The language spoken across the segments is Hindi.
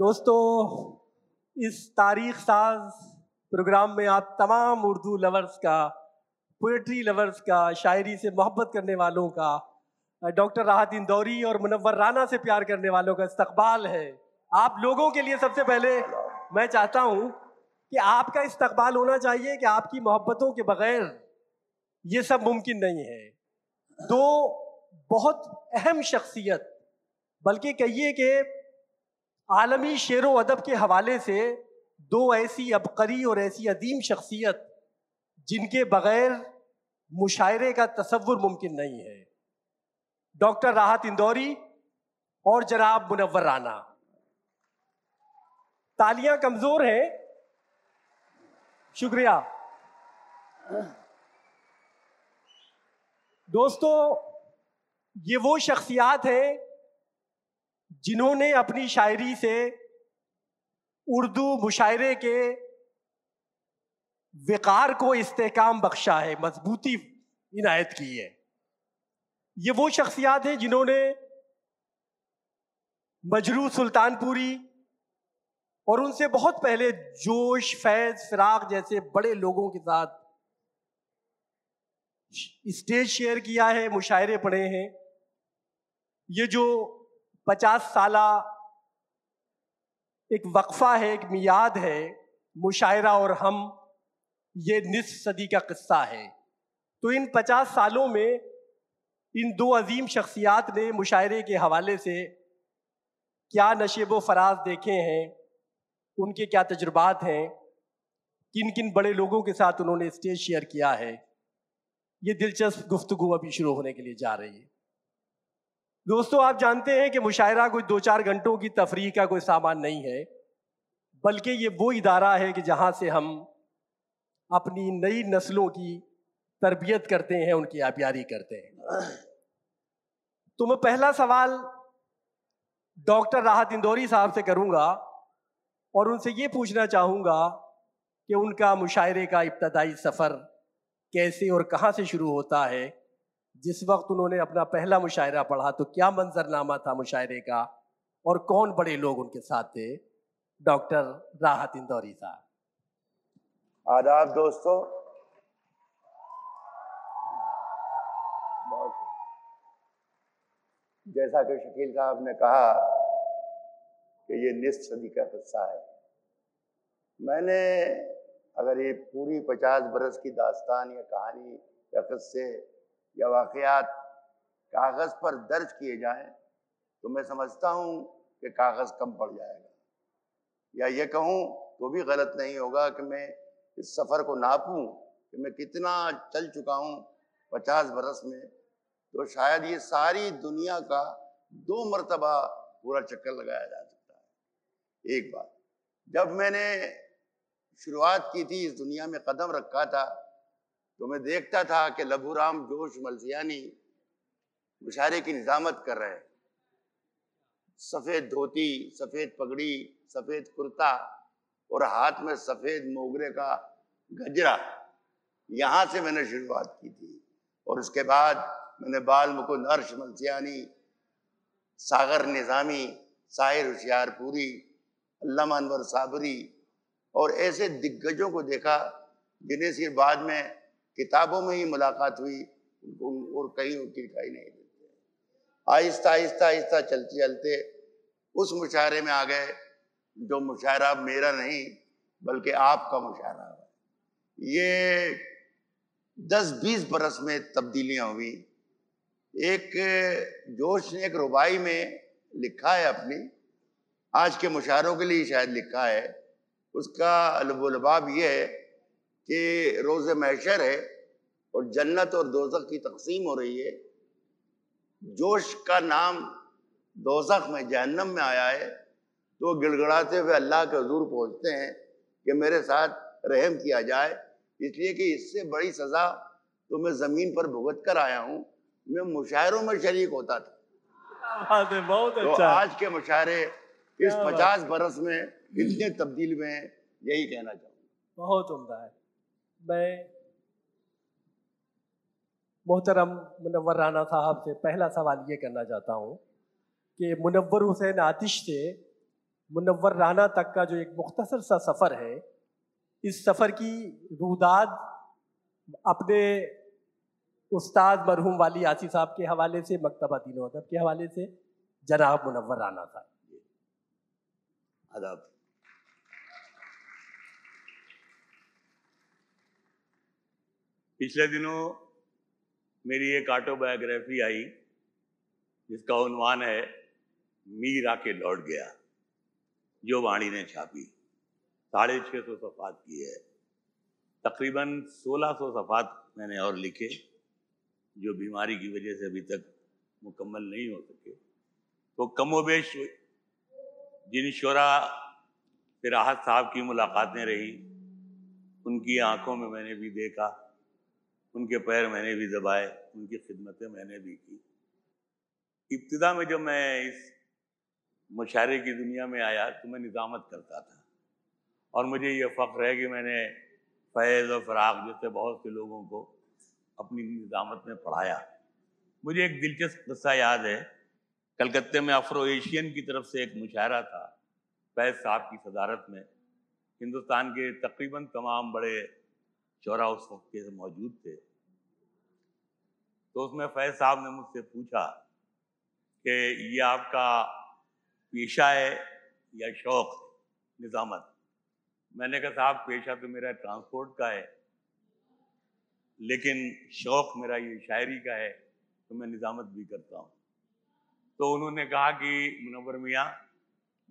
दोस्तों, इस तारीख साज प्रोग्राम में आप तमाम उर्दू लवर्स का पोइट्री लवर्स का, शायरी से मोहब्बत करने वालों का, डॉक्टर राहत इंदौरी और मुनव्वर राना से प्यार करने वालों का इस्तकबाल है। आप लोगों के लिए सबसे पहले मैं चाहता हूँ कि आपका इस्तकबाल होना चाहिए कि आपकी मोहब्बतों के बगैर ये सब मुमकिन नहीं है। दो बहुत अहम शख्सियत, बल्कि कहिए कि आलमी शेर व अदब के हवाले से दो ऐसी अबकरी और ऐसी अदीम शख्सियत, जिनके बगैर मुशायरे का तस्वुर मुमकिन नहीं है। डॉक्टर राहत इंदौरी और जनाब मुनवर राना तालियाँ कमज़ोर हैं। शुक्रिया। दोस्तों, ये वो शख्सियात हैं जिन्होंने अपनी शायरी से उर्दू मुशायरे के विकार को इस्तेकाम बख्शा है, मजबूती इनायत की है। ये वो शख्सियात हैं जिन्होंने मजरू सुल्तानपुरी और उनसे बहुत पहले जोश, फैज, फिराक जैसे बड़े लोगों के साथ स्टेज शेयर किया है, मुशायरे पढ़े हैं। ये जो पचास साल एक वक्फा है, एक मियाद है, मुशायरा और हम, ये निस सदी का किस्सा है। तो इन पचास सालों में इन दो अजीम शख्सियात ने मुशायरे के हवाले से क्या नशेब फराज देखे हैं, उनके क्या तजुर्बात हैं किन किन बड़े लोगों के साथ उन्होंने स्टेज शेयर किया है, ये दिलचस्प गुफ्तगु अभी शुरू होने के लिए जा रही है। दोस्तों, आप जानते हैं कि मुशायरा कोई दो चार घंटों की तफरी का कोई सामान नहीं है, बल्कि ये वो इदारा है कि जहाँ से हम अपनी नई नस्लों की तरबियत करते हैं, उनकी आबियारी करते हैं। तो मैं पहला सवाल डॉक्टर राहत इंदौरी साहब से करूँगा और उनसे ये पूछना चाहूँगा कि उनका मुशायरे का इब्तदाई सफ़र कैसे और कहाँ से शुरू होता है जिस वक्त उन्होंने अपना पहला मुशायरा पढ़ा तो क्या मंजरनामा था मुशायरे का? और कौन बड़े लोग उनके साथ थे? डॉक्टर राहत इंदौरी साहब। आदाब दोस्तों। जैसा कि शकील साहब ने कहा कि ये निस्त सदी का किस्सा है। मैंने अगर ये पूरी पचास बरस की दास्तान या कहानी या किस्से या वाक़ात कागज़ पर दर्ज किए जाएँ तो मैं समझता हूँ कि कागज़ कम पड़ जाएगा। या ये कहूँ तो भी गलत नहीं होगा कि मैं इस सफ़र को नापूं, कि मैं कितना चल चुका हूँ पचास बरस में तो शायद ये सारी दुनिया का दो मरतबा पूरा चक्कर लगाया जा सकता है। एक बात, जब मैंने शुरुआत की थी, इस दुनिया में कदम रखा था तो मैं देखता था कि लभूराम जोश मलसियानी मुशारे की निजामत कर रहे हैं। सफ़ेद धोती, सफ़ेद पगड़ी, सफ़ेद कुर्ता और हाथ में सफ़ेद मोगरे का गजरा। यहाँ से मैंने शुरुआत की थी और उसके बाद मैंने बाल मुकुंद अर्श मलसियानी सागर निज़ामी, साहिर होशियारपुरी अल्लामा अनवर साबरी और ऐसे दिग्गजों को देखा जिन्हें सिर्फ़ बाद में किताबों में ही मुलाकात हुई और कहीं उनकी दिखाई नहीं देते। आहिस्ता आहिस्ता आहिस्ता चलते चलते उस मुशायरे में आ गए, जो मुशायरा मेरा नहीं, बल्कि आपका मुशायरा है ये दस बीस बरस में तब्दीलियाँ हुई। एक जोश ने एक रुबाई में लिखा है अपनी, आज के मुशायरों के लिए शायद लिखा है, उसका लबोलबाब ये है कि रोज़ मैशर है और जन्नत और दोजख की तकसीम हो रही है। जोश का नाम दोजख में जहन्नम में आया है तो गिड़गड़ाते हुए अल्लाह के हजूर पहुँचते हैं कि मेरे साथ रहम किया जाए। इसलिए कि इससे बड़ी सज़ा तो मैं ज़मीन पर भुगत कर आया हूँ। मैं मुशायरों में शरीक होता था। बहुत तो अच्छा। आज के मुशायरे इस पचास बरस में इतने तब्दील में यही कहना चाहूँगा। बहुत उम्दा है। मैं मोहतरम मुनवर राना साहब से पहला सवाल ये करना चाहता हूँ कि मुनवर हुसैन आतिश से मुनवर राना तक का जो एक मुख्तसर सा सफ़र है, इस सफ़र की रूदाद अपने उस्ताद मरहूम वाली आसी साहब के हवाले से, मकतबा दीन अदब के हवाले से, जनाब मुनवर राना साहब। आदाब। पिछले दिनों मेरी एक ऑटोबायोग्राफी आई, जिसका उन्वान है, मीर आके लौट गया, जो वाणी ने छापी। साढ़े छः सौ सफ़ात की है। तकरीबन सोलह सौ सफ़ात मैंने और लिखे, जो बीमारी की वजह से अभी तक मुकम्मल नहीं हो सके। तो कमोबेश जिन शरा से राहत साहब की मुलाकातें रही, उनकी आँखों में मैंने भी देखा उनके पैर मैंने भी दबाए, उनकी खिदमतें मैंने भी की। इब्तदा में जब मैं इस मुशायरे की दुनिया में आया तो मैं निज़ामत करता था। और मुझे ये फ़ख्र है कि मैंने फैज़ और फ़राग जैसे बहुत से लोगों को अपनी निज़ामत में पढ़ाया। मुझे एक दिलचस्प किस्सा याद है। कलकत्ते में अफ्रो एशियन की तरफ़ से एक मुशायरा था, फैज़ साहब की सदारत में। हिंदुस्तान के तकरीबन तमाम बड़े चौरा उस वक्त के मौजूद थे। तो उसमें फैज साहब ने मुझसे पूछा कि ये आपका पेशा है या शौक है, निज़ामत? मैंने कहा, साहब, पेशा तो मेरा ट्रांसपोर्ट का है, लेकिन शौक मेरा ये शायरी का है तो मैं निज़ामत भी करता हूँ। तो उन्होंने कहा कि मुनवर मियाँ,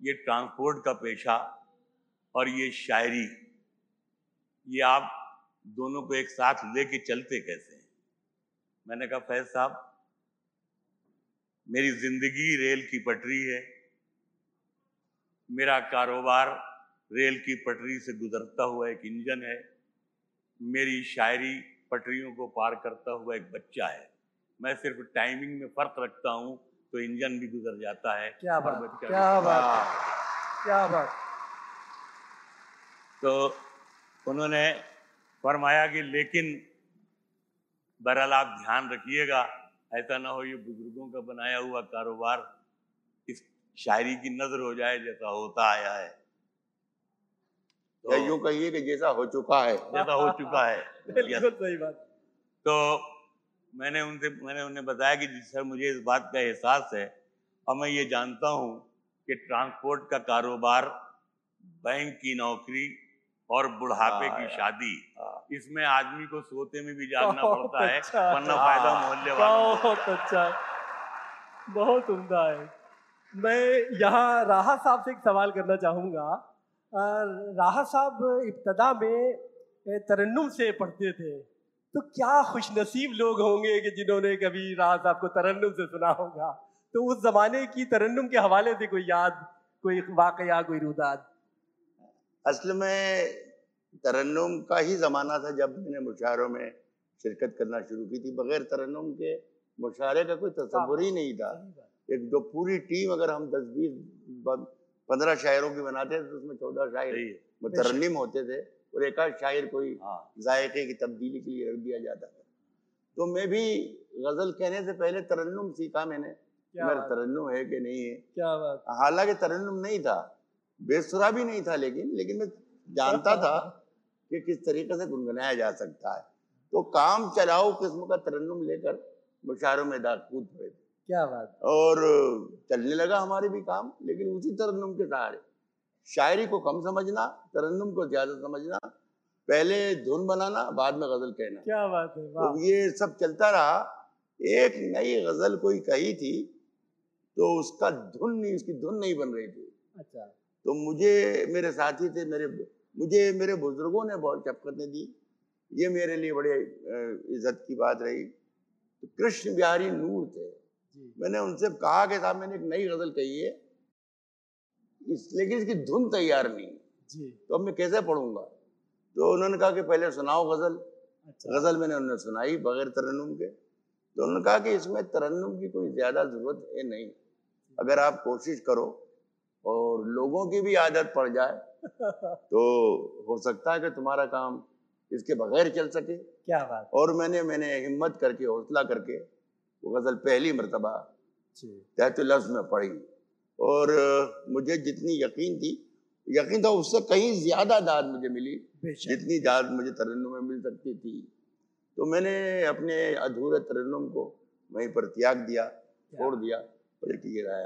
ये ट्रांसपोर्ट का पेशा और ये शायरी, ये आप दोनों को एक साथ लेके चलते कैसे हैं? मैंने कहा फैज साहब मेरी ज़िंदगी रेल की पटरी है। मेरा कारोबार रेल की पटरी से गुजरता हुआ एक इंजन है। मेरी शायरी पटरियों को पार करता हुआ एक बच्चा है। मैं सिर्फ़ टाइमिंग में फ़र्क रखता हूँ तो इंजन भी गुजर जाता है। क्या बात बच्चा क्या बात क्या बात। तो उन्होंने फरमाया कि लेकिन बहरहाल आप ध्यान रखिएगा ऐसा ना हो ये बुज़ुर्गों का बनाया हुआ कारोबार इस शायरी की नज़र हो जाए जैसा होता आया है। तो यूँ कहिए कि जैसा हो चुका है। जैसा हो चुका है। बिल्कुल सही बात। तो मैंने उनसे मैंने उन्हें बताया कि जी सर मुझे इस बात का एहसास है और मैं ये जानता हूँ कि ट्रांसपोर्ट का कारोबार बैंक की नौकरी और बुढ़ापे की शादी हाँ। इसमें आदमी को सोते में भी जागना पड़ता है अच्छा। वरना फ़ायदा हाँ। मोहल्ले बहुत अच्छा। बहुत उम्दा है। मैं यहाँ राहा साहब से एक सवाल करना चाहूँगा। अ, राहा साहब इब्तदा में तरन्नुम से पढ़ते थे। तो क्या खुशनसीब लोग होंगे कि जिन्होंने कभी राहा साहब को तरन्नुम से सुना होगा? तो उस जमाने की तरन्नुम के हवाले से कोई याद कोई वाकया कोई रुदाद? असल में तरन्नुम का ही ज़माना था जब मैंने मुशायरों में शिरकत करना शुरू की थी। बगैर तरन्नुम के मुशायरे का कोई तस्वुर ही नहीं था। एक जो पूरी टीम अगर हम दस बीस पंद्रह शायरों की बनाते थे तो उसमें चौदह शायर सही होते थे और एक आध शायर कोई हाँ। जायके की तब्दीली के लिए रख दिया जाता था। तो मैं भी गज़ल कहने से पहले तरन्नुम सीखा मैंने। मेरा तरन्नुम है कि नहीं है। क्या बात। हालाँकि तरन्नुम नहीं था। बेसुरा भी नहीं था लेकिन लेकिन मैं जानता था। कि किस तरीके से गुनगुनाया जा सकता है। तो काम चलाओ किस्म का तरन्नुम लेकर मुशायरों में दाग कूद पड़े। थे क्या बात। और चलने लगा हमारे भी काम लेकिन उसी तरन्नुम के सहारे। शायरी को कम समझना तरन्नुम को ज़्यादा समझना पहले धुन बनाना बाद में गज़ल कहना। क्या बात है तो ये सब चलता रहा। एक नई गज़ल कोई कही थी तो उसका धुन नहीं उसकी धुन नहीं बन रही थी। अच्छा। तो मुझे मेरे साथी थे मेरे मुझे मेरे बुज़ुर्गों ने बहुत शफकतें दी। ये मेरे लिए बड़े इज़्ज़त की बात रही। तो कृष्ण बिहारी नूर थे। मैंने उनसे कहा कि साहब मैंने एक नई गज़ल कही है। इस लेकिन इसकी धुन तैयार नहीं। जी। तो अब मैं कैसे पढ़ूँगा? तो उन्होंने कहा कि पहले सुनाओ गज़ल। अच्छा। गज़ल मैंने उन्हें सुनाई बगैर तरन्नुम के। तो उन्होंने कहा कि इसमें तरन्नुम की कोई ज़्यादा ज़रूरत है नहीं। अगर आप कोशिश करो और लोगों की भी आदत पड़ जाए तो हो सकता है कि तुम्हारा काम इसके बगैर चल सके। क्या बात और मैंने मैंने हिम्मत करके हौसला करके वो गज़ल पहली मरतबा तहत लफ्ज में पढ़ी। और मुझे जितनी यकीन थी यकीन था उससे कहीं ज़्यादा दाद मुझे मिली जितनी दाद मुझे तरन्नुम में मिल सकती थी। तो मैंने अपने अधूरे तरन्नुम को वहीं पर त्याग दिया छोड़ दिया एक ये रहा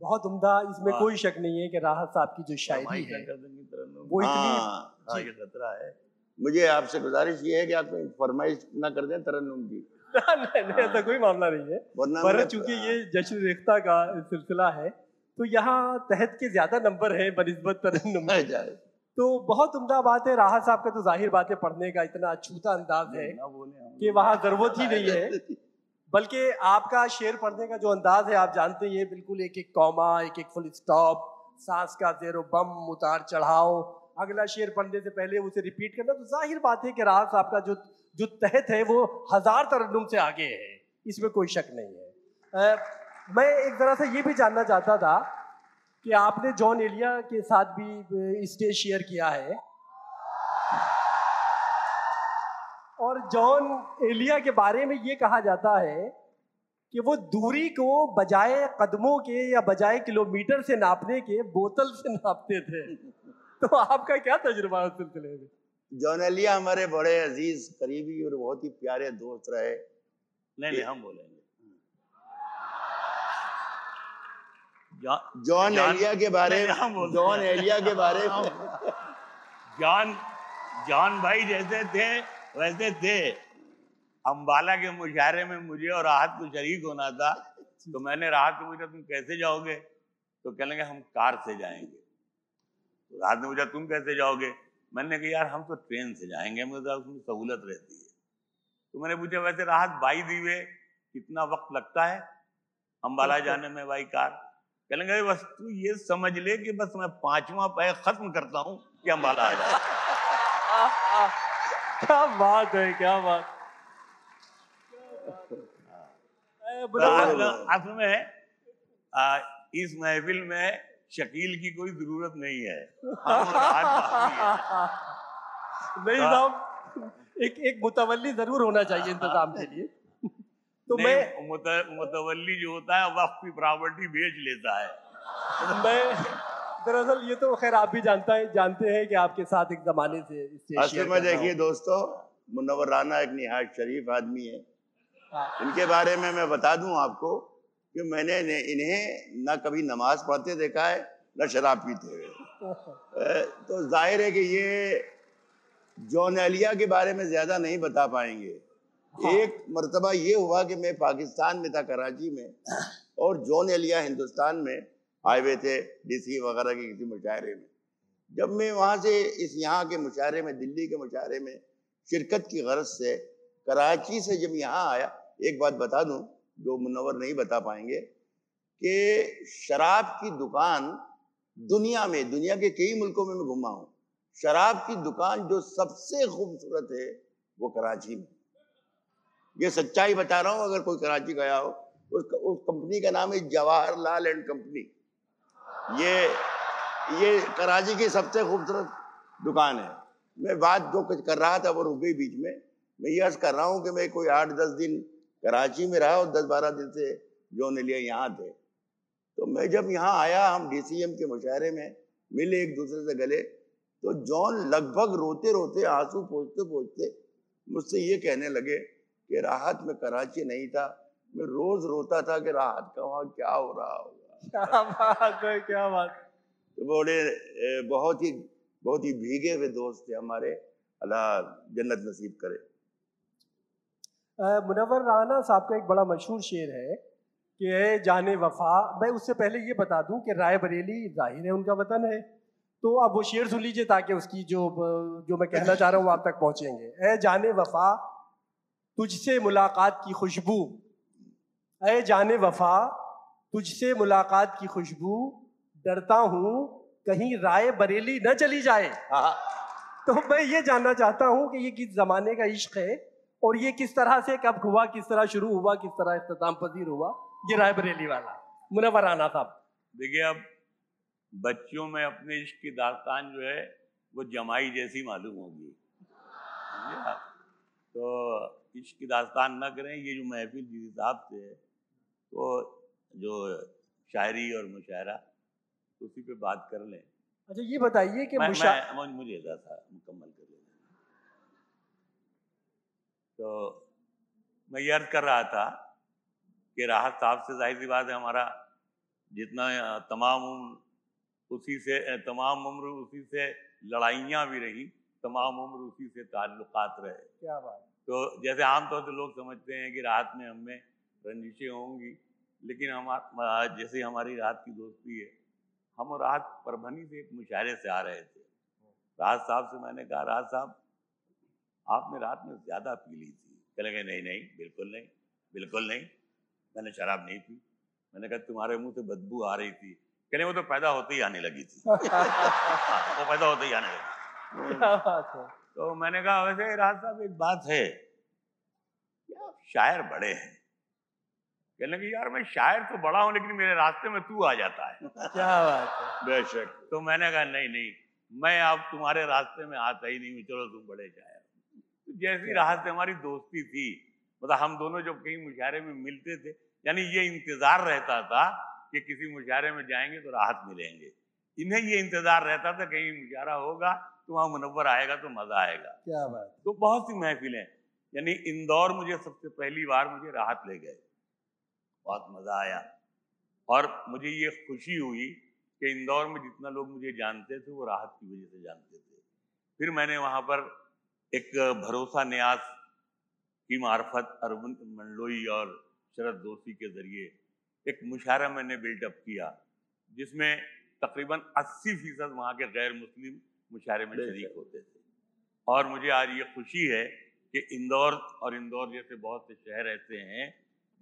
बहुत उम्दा इसमें हाँ। कोई शक नहीं है कि राहत साहब की जो शायरी है। वो इतनी हाँ, हाँ खतरा है। मुझे आपसे गुजारिश ये है कि आप फरमाइश ना कर दें तरन्नुम की। नहीं नहीं ऐसा कोई मामला नहीं है। पर चूँकि ये जश्न रेख्ता का सिलसिला है तो यहाँ तहत के ज़्यादा नंबर है बनस्बत तरन्नुम तो बहुत उम्दा बात है राहत साहब का तो ज़ाहिर बात है पढ़ने का इतना अछूता अंदाज है कि वहाँ ज़रूरत ही नहीं है बल्कि आपका शेर पढ़ने का जो अंदाज है आप जानते हैं ये बिल्कुल एक एक कौमा एक एक फुल स्टॉप सांस का जेरो बम उतार चढ़ाओ अगला शेर पढ़ने से पहले उसे रिपीट करना तो ज़ाहिर बात है कि राहत आपका जो जो तहत है वो हज़ार तरन्नुम से आगे है। इसमें कोई शक नहीं है। आ, मैं एक तरह से ये भी जानना चाहता था कि आपने जॉन एलिया के साथ भी स्टेज शेयर किया है। और जॉन एलिया के बारे में ये कहा जाता है कि वो दूरी को बजाय कदमों के या बजाय किलोमीटर से नापने के बोतल से नापते थे। तो आपका क्या तजुर्बा उस सिलसिले में? जॉन एलिया हमारे बड़े अज़ीज़ करीबी और बहुत ही प्यारे दोस्त रहे। नहीं नहीं हम बोलेंगे। जॉन एलिया के बारे में जॉन एलिया के बारे में जॉन जॉन भाई जैसे थे वैसे थे। अम्बाला के मुशारे में मुझे और राहत को शरीक होना था तो मैंने राहत को पूछा तुम कैसे जाओगे? तो कह लेंगे हम कार से जाएँगे। तो राहत ने पूछा तुम कैसे जाओगे? मैंने कहा यार हम तो ट्रेन से जाएँगे मुझे उसमें सहूलत रहती है। तो मैंने पूछा वैसे राहत बाई दीवे कितना वक्त लगता है? अम्बाला जाने में बाई कार। कह लेंगे बस तू ये समझ ले कि बस मैं पांचवा पैर खत्म करता हूँ कि अम्बाला आ जाए। क्या बात है क्या बात। असल में इस महफिल में शकील की कोई ज़रूरत नहीं है। नहीं साहब एक एक मुतवली ज़रूर होना चाहिए इंतज़ाम के लिए। तो मैं मुतवली जो होता है वक्त की प्रॉपर्टी बेच लेता है। मैं दरअसल ये तो खैर आप भी जानता है जानते हैं कि आपके साथ एक जमाने से असल में देखिए दोस्तों मुनवर राना एक निहायत शरीफ आदमी है। हाँ। इनके बारे में मैं बता दूँ आपको कि मैंने इन्हें न कभी नमाज़ पढ़ते देखा है न शराब पीते हुए। तो ज़ाहिर है कि ये जौन एलिया के बारे में ज़्यादा नहीं बता पाएँगे। हाँ। एक मरतबा ये हुआ कि मैं पाकिस्तान में था कराची में और जौन एलिया हिंदुस्तान में। हुए थे डीसी वगैरह के किसी मुशायरे में। जब मैं वहाँ से इस यहाँ के मुशायरे में, दिल्ली के मुशायरे में शिरकत की गरज से कराची से जब यहाँ आया, एक बात बता दूँ, जो मुनवर नहीं बता पाएँगे, कि शराब की दुकान दुनिया में, दुनिया के कई मुल्कों में मैं घुमा हूँ, शराब की दुकान जो सबसे खूबसूरत है, वो कराची में। ये सच्चाई बता रहा हूँ, अगर कोई कराची गया हो, उस उस कंपनी का नाम है जवाहरलाल एंड कंपनी। ये ये कराची की सबसे खूबसूरत दुकान है। मैं बात जो कुछ कर रहा था वो रुक गई बीच में। मैं ये कर रहा हूँ कि मैं कोई आठ दस दिन कराची में रहा और दस बारह दिन से जो लिए यहाँ थे। तो मैं जब यहाँ आया, हम डीसीएम के मुशायरे में मिले, एक दूसरे से गले तो जॉन लगभग रोते रोते आँसू पोछते पोछते मुझसे ये कहने लगे कि राहत में कराची नहीं था। मैं रोज रोता था कि राहत का वहाँ क्या हो रहा होगा क्या बात है क्या बात तो बड़े बहुत ही बहुत ही भीगे हुए दोस्त थे हमारे। अल्लाह जन्नत नसीब करे। मुनवर राना साहब का एक बड़ा मशहूर शेर है कि जाने वफा। मैं उससे पहले ये बता दूँ कि राय बरेली ज़ाहिर है उनका वतन है। तो अब वो शेर सुन लीजिए ताकि उसकी जो जो मैं कहना चाह रहा हूँ आप तक पहुँचेंगे। ए जाने वफा तुझसे मुलाकात की खुशबू। ए जाने वफा तुझसे मुलाकात की खुशबू डरता हूँ कहीं राय बरेली न चली जाए। हाँ। तो मैं ये जानना चाहता हूँ कि ये किस जमाने का इश्क है और ये किस तरह से कब हुआ किस तरह शुरू हुआ किस तरह इख्ताम पजीर हुआ ये राय बरेली वाला मुनवर आना साहब। देखिए अब बच्चों में अपने इश्क की दास्तान जो है वो जमाई जैसी मालूम होगी। तो इश्क की दास्तान न करें ये जो महफिल जिस हिसाब से तो जो शायरी और मुशायरा उसी पे बात कर लें। अच्छा ये बताइए कि मैं, मुशा मैं, मुझे- मुझे ऐसा था मुकम्मल कर लेना तो मैं ये अर्ज़ कर रहा था कि राहत साहब से ज़ाहिर सी बात है हमारा जितना तमाम उम्र उसी से तमाम उम्र उसी से लड़ाइयाँ भी रही तमाम उम्र उसी से ताल्लुकात रहे। क्या बात। तो जैसे आमतौर से लोग समझते हैं कि राहत में हमें रंजिशें होंगी लेकिन हमारा जैसे हमारी रात की दोस्ती है हम और राहत परभनी से एक मुशायरे से आ रहे थे। राहत साहब से मैंने कहा राहत साहब आपने रात में ज़्यादा पी ली थी। कहने लगे नहीं नहीं बिल्कुल नहीं बिल्कुल नहीं मैंने शराब नहीं पी। मैंने कहा तुम्हारे मुँह से बदबू आ रही थी। कहने वो तो पैदा होते ही आने लगी थी। हाँ, वो पैदा होते ही आने लगी तो मैंने कहा वैसे राज साहब एक बात है आप शायर बड़े हैं? कहने लगे यार मैं शायर तो बड़ा हूँ लेकिन मेरे रास्ते में तू आ जाता है। क्या बात है। बेशक। तो मैंने कहा नहीं नहीं मैं अब तुम्हारे रास्ते में आता ही नहीं हूँ चलो तुम बड़े शायर तो जैसी राहत से हमारी दोस्ती थी मतलब हम दोनों जब कहीं मुशायरे में मिलते थे यानी ये इंतज़ार रहता था कि किसी मुशायरे में जाएँगे तो राहत मिलेंगे। इन्हें ये इंतज़ार रहता था कहीं मुशायरा होगा तो वहाँ मुनवर आएगा तो मज़ा आएगा। क्या बात तो बहुत सी महफिलें यानी इंदौर मुझे सबसे पहली बार मुझे राहत ले गए। बहुत मज़ा आया। और मुझे ये खुशी हुई कि इंदौर में जितना लोग मुझे जानते थे वो राहत की वजह से जानते थे। फिर मैंने वहाँ पर एक भरोसा न्यास की मार्फत अरविंद मंडलोई और शरद दोषी के ज़रिए एक मुशायरा मैंने बिल्डअप किया जिसमें तकरीबन 80 फ़ीसद वहाँ के गैर मुस्लिम मुशारे में शरीक होते थे। और मुझे आज ये खुशी है कि इंदौर और इंदौर जैसे बहुत से शहर ऐसे हैं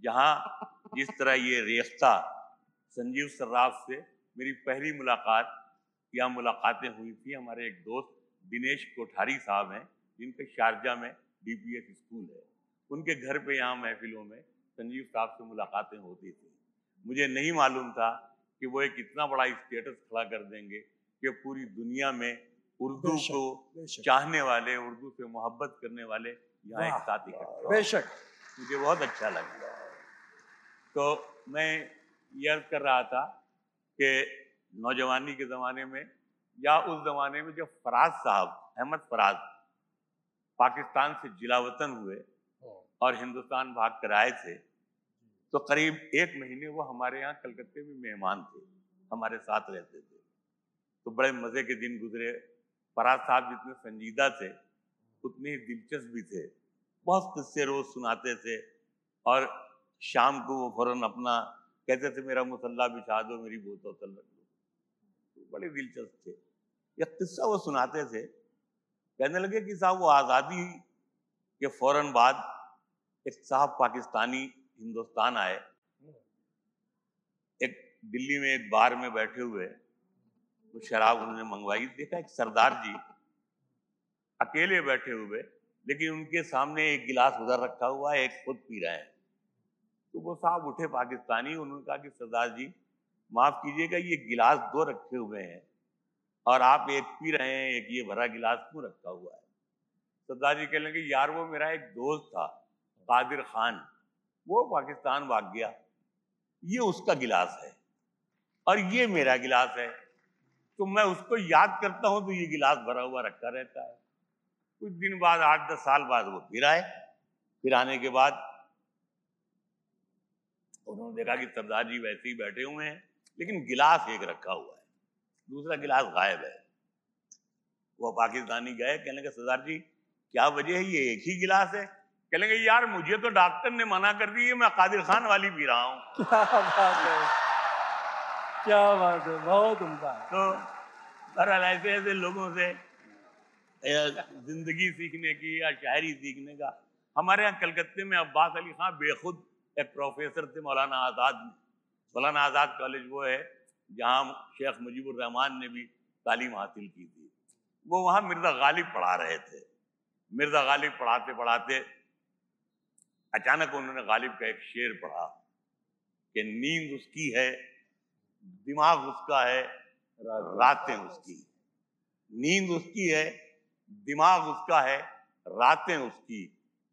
जहाँ जिस तरह ये रेख्ता संजीव सर्राफ से मेरी पहली मुलाकात या मुलाकातें हुई थी। हमारे एक दोस्त दिनेश कोठारी साहब हैं जिनके शारजा में डीपीएस स्कूल है। उनके घर पे यहाँ महफिलों में संजीव साहब से मुलाकातें होती थी। मुझे नहीं मालूम था कि वो एक इतना बड़ा स्टेटस खड़ा कर देंगे कि पूरी दुनिया में उर्दू बेशक, को बेशक। चाहने वाले उर्दू से मोहब्बत करने वाले यहाँ एक साथ इकट्ठे बेशक। मुझे बहुत अच्छा लगा। तो मैं ये अर्ज़ कर रहा था कि नौजवानी के ज़माने में या उस ज़माने में जब फराज साहब अहमद फराज पाकिस्तान से जिला वतन हुए और हिंदुस्तान भाग कर आए थे तो करीब एक महीने वो हमारे यहाँ कलकत्ते में मेहमान थे हमारे साथ रहते थे। तो बड़े मज़े के दिन गुजरे फराज साहब जितने संजीदा थे उतने ही दिलचस्प भी थे। बहुत किस्से रोज सुनाते थे और शाम को वो फ़ौरन अपना कहते थे, मेरा मुसल्ला बिछा दो, मेरी बोतल रख दो। तो बड़े दिलचस्प थे। एक किस्सा वो सुनाते थे। कहने लगे कि साहब, वो आज़ादी के फ़ौरन बाद एक साहब पाकिस्तानी हिंदुस्तान आए। एक दिल्ली में एक बार में बैठे हुए, वो शराब उन्होंने मंगवाई। देखा, एक सरदार जी अकेले बैठे हुए, लेकिन उनके सामने एक गिलास उधर रखा हुआ है एक खुद पी रहे हैं। तो वो साहब उठे पाकिस्तानी, उन्होंने कहा कि सरदार जी, माफ़ कीजिएगा, ये गिलास दो रखे हुए हैं और आप एक पी रहे हैं, एक ये भरा गिलास क्यों रखा हुआ है? सरदार जी कहने लगे, यार वो मेरा एक दोस्त था, कादिर खान, वो पाकिस्तान भाग गया। ये उसका गिलास है और ये मेरा गिलास है। तो मैं उसको याद करता हूँ तो ये गिलास भरा हुआ रखा रहता है। कुछ दिन बाद, आठ दस साल बाद वो फिर आए। फिर आने के बाद उन्होंने देखा कि सरदार जी वैसे ही बैठे हुए हैं लेकिन गिलास एक रखा हुआ है दूसरा गिलास गायब है। वो पाकिस्तानी गए कहने लगे सरदार जी क्या वजह है? ये एक ही गिलास है। कहने लगे यार मुझे तो डॉक्टर ने मना कर दी है मैं कादिर खान वाली पी रहा हूँ। क्या बात है। क्या बात है बहुत उम्दा तो बहरहाल ऐसे ऐसे लोगों से ज़िंदगी सीखने की या शायरी सीखने का हमारे यहाँ कलकत्ते में अब्बास अली खान बेखुद एक प्रोफेसर थे मौलाना आज़ाद मौलाना आज़ाद कॉलेज वो है, जहाँ शेख मुजीबुर रहमान ने भी तालीम हासिल की थी। वो वहाँ मिर्ज़ा गालिब पढ़ा रहे थे। मिर्ज़ा गालिब पढ़ाते पढ़ाते अचानक उन्होंने गालिब का एक शेर पढ़ा कि नींद उसकी है, दिमाग उसका है, रातें उसकी। नींद उसकी है, दिमाग उसका है, रातें उसकी,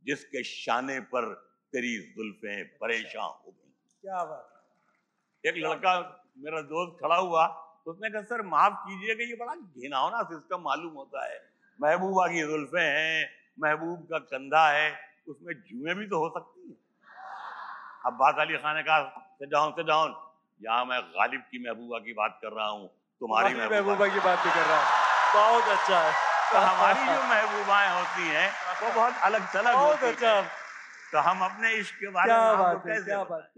जिसके शाने पर तेरी जुल्फें परेशान हो गई। क्या बात एक लड़का मेरा दोस्त खड़ा हुआ उसने कहा सर माफ़ कीजिएगा ये बड़ा घिनौना सिस्टम मालूम होता है। महबूबा की जुल्फे हैं महबूब का कंधा है उसमें जुएँ भी तो हो सकती हैं। अब्बास अली खान ने कहा सिट डाउन सिट डाउन यहाँ मैं गालिब की महबूबा की बात कर रहा हूँ तुम्हारी महबूबा की बात भी कर रहा है। बहुत अच्छा है। तो हमारी जो महबूबाएँ होती हैं वो बहुत अलग थलग बहुत होती अच्छा तो हम अपने इश्क के बारे में क्या बात है कैसे क्या बात।